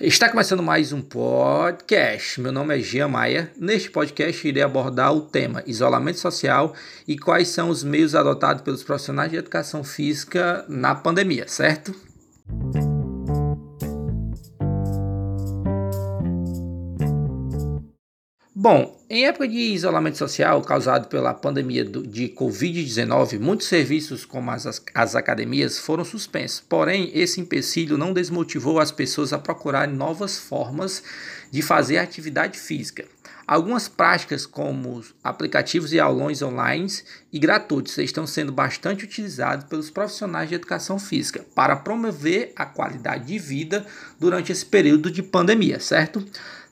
Está começando mais um podcast. Meu nome é Gia Maia. Neste podcast irei abordar o tema isolamento social e quais são os meios adotados pelos profissionais de educação física na pandemia, certo? Bom, em época de isolamento social causado pela pandemia de Covid-19, muitos serviços, como as, as academias, foram suspensos. Porém, esse empecilho não desmotivou as pessoas a procurarem novas formas de fazer atividade física. Algumas práticas, como aplicativos e aulões online e gratuitos, estão sendo bastante utilizados pelos profissionais de educação física para promover a qualidade de vida durante esse período de pandemia, certo?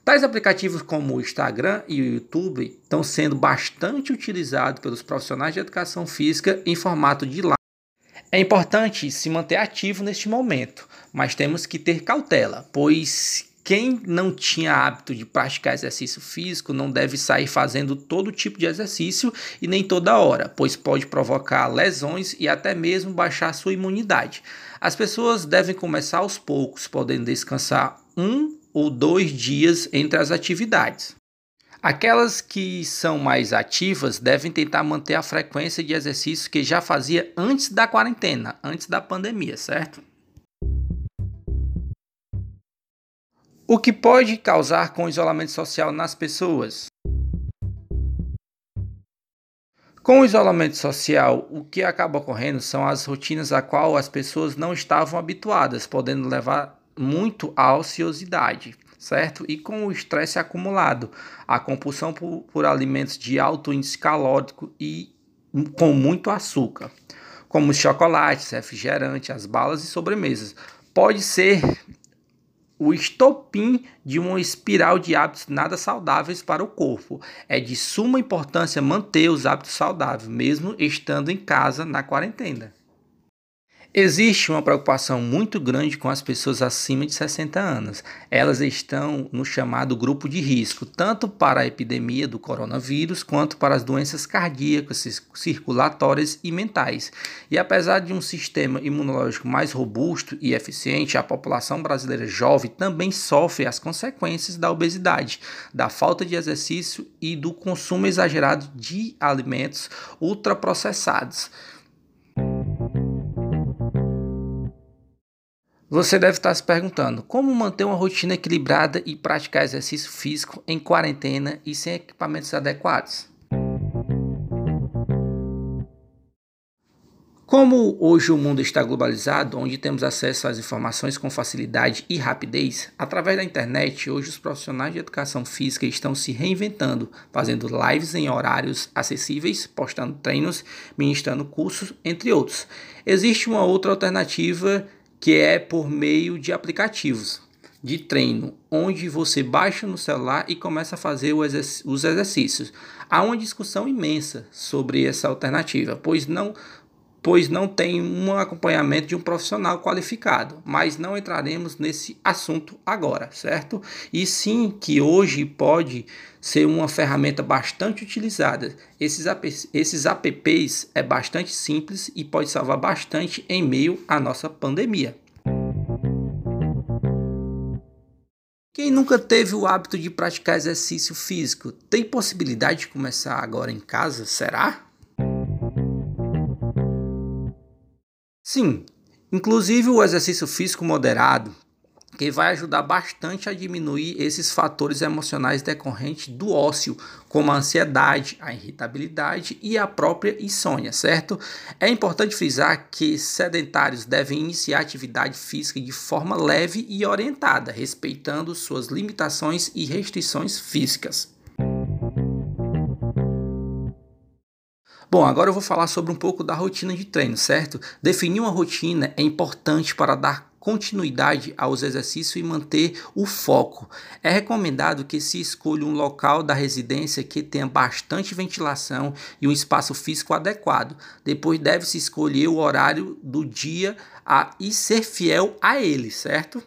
Tais aplicativos como o Instagram e o YouTube estão sendo bastante utilizados pelos profissionais de educação física em formato de live. É importante se manter ativo neste momento, mas temos que ter cautela, pois quem não tinha hábito de praticar exercício físico não deve sair fazendo todo tipo de exercício e nem toda hora, pois pode provocar lesões e até mesmo baixar sua imunidade. As pessoas devem começar aos poucos, podendo descansar um ou dois dias entre as atividades. Aquelas que são mais ativas devem tentar manter a frequência de exercícios que já fazia antes da quarentena, antes da pandemia, certo? O que pode causar com o isolamento social nas pessoas? Com o isolamento social, o que acaba ocorrendo são as rotinas a qual as pessoas não estavam habituadas, podendo levar muito a ociosidade, certo? E com o estresse acumulado, a compulsão por, por alimentos de alto índice calórico e com muito açúcar, como chocolates, refrigerantes, as balas e sobremesas. Pode ser o estopim de uma espiral de hábitos nada saudáveis para o corpo. É de suma importância manter os hábitos saudáveis, mesmo estando em casa na quarentena. Existe uma preocupação muito grande com as pessoas acima de 60 anos. Elas estão no chamado grupo de risco, tanto para a epidemia do coronavírus quanto para as doenças cardíacas, circulatórias e mentais. E apesar de um sistema imunológico mais robusto e eficiente, a população brasileira jovem também sofre as consequências da obesidade, da falta de exercício e do consumo exagerado de alimentos ultraprocessados. Você deve estar se perguntando como manter uma rotina equilibrada e praticar exercício físico em quarentena e sem equipamentos adequados. Como hoje o mundo está globalizado, onde temos acesso às informações com facilidade e rapidez, através da internet, hoje os profissionais de educação física estão se reinventando, fazendo lives em horários acessíveis, postando treinos, ministrando cursos, entre outros. Existe uma outra alternativa que é por meio de aplicativos de treino, onde você baixa no celular e começa a fazer os exercícios. Há uma discussão imensa sobre essa alternativa, pois não pois não tem um acompanhamento de um profissional qualificado. Mas não entraremos nesse assunto agora, certo? E sim que hoje pode ser uma ferramenta bastante utilizada. Esses, apps, esses apps é bastante simples e pode salvar bastante em meio à nossa pandemia. Quem nunca teve o hábito de praticar exercício físico tem possibilidade de começar agora em casa? Será? Sim, inclusive o exercício físico moderado, que vai ajudar bastante a diminuir esses fatores emocionais decorrentes do ócio, como a ansiedade, a irritabilidade e a própria insônia, certo? É importante frisar que sedentários devem iniciar atividade física de forma leve e orientada, respeitando suas limitações e restrições físicas. Bom, agora eu vou falar sobre um pouco da rotina de treino, certo? Definir uma rotina é importante para dar continuidade aos exercícios e manter o foco. É recomendado que se escolha um local da residência que tenha bastante ventilação e um espaço físico adequado. Depois deve-se escolher o horário do dia a, e ser fiel a ele, certo?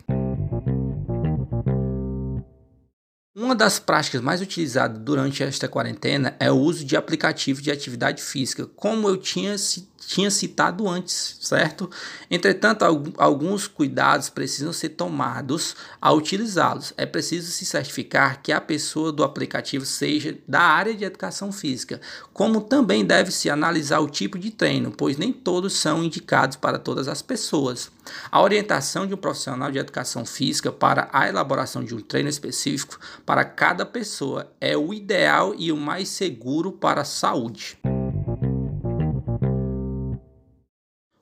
Uma das práticas mais utilizadas durante esta quarentena é o uso de aplicativos de atividade física, como eu tinha, tinha citado antes, certo? Entretanto, alguns cuidados precisam ser tomados ao utilizá-los. É preciso se certificar que a pessoa do aplicativo seja da área de educação física, como também deve-se analisar o tipo de treino, pois nem todos são indicados para todas as pessoas. A orientação de um profissional de educação física para a elaboração de um treino específico para cada pessoa é o ideal e o mais seguro para a saúde.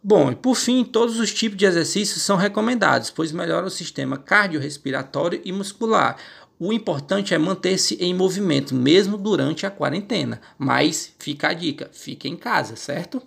Bom, e por fim, todos os tipos de exercícios são recomendados, pois melhoram o sistema cardiorrespiratório e muscular. O importante é manter-se em movimento, mesmo durante a quarentena. Mas fica a dica: fique em casa, certo?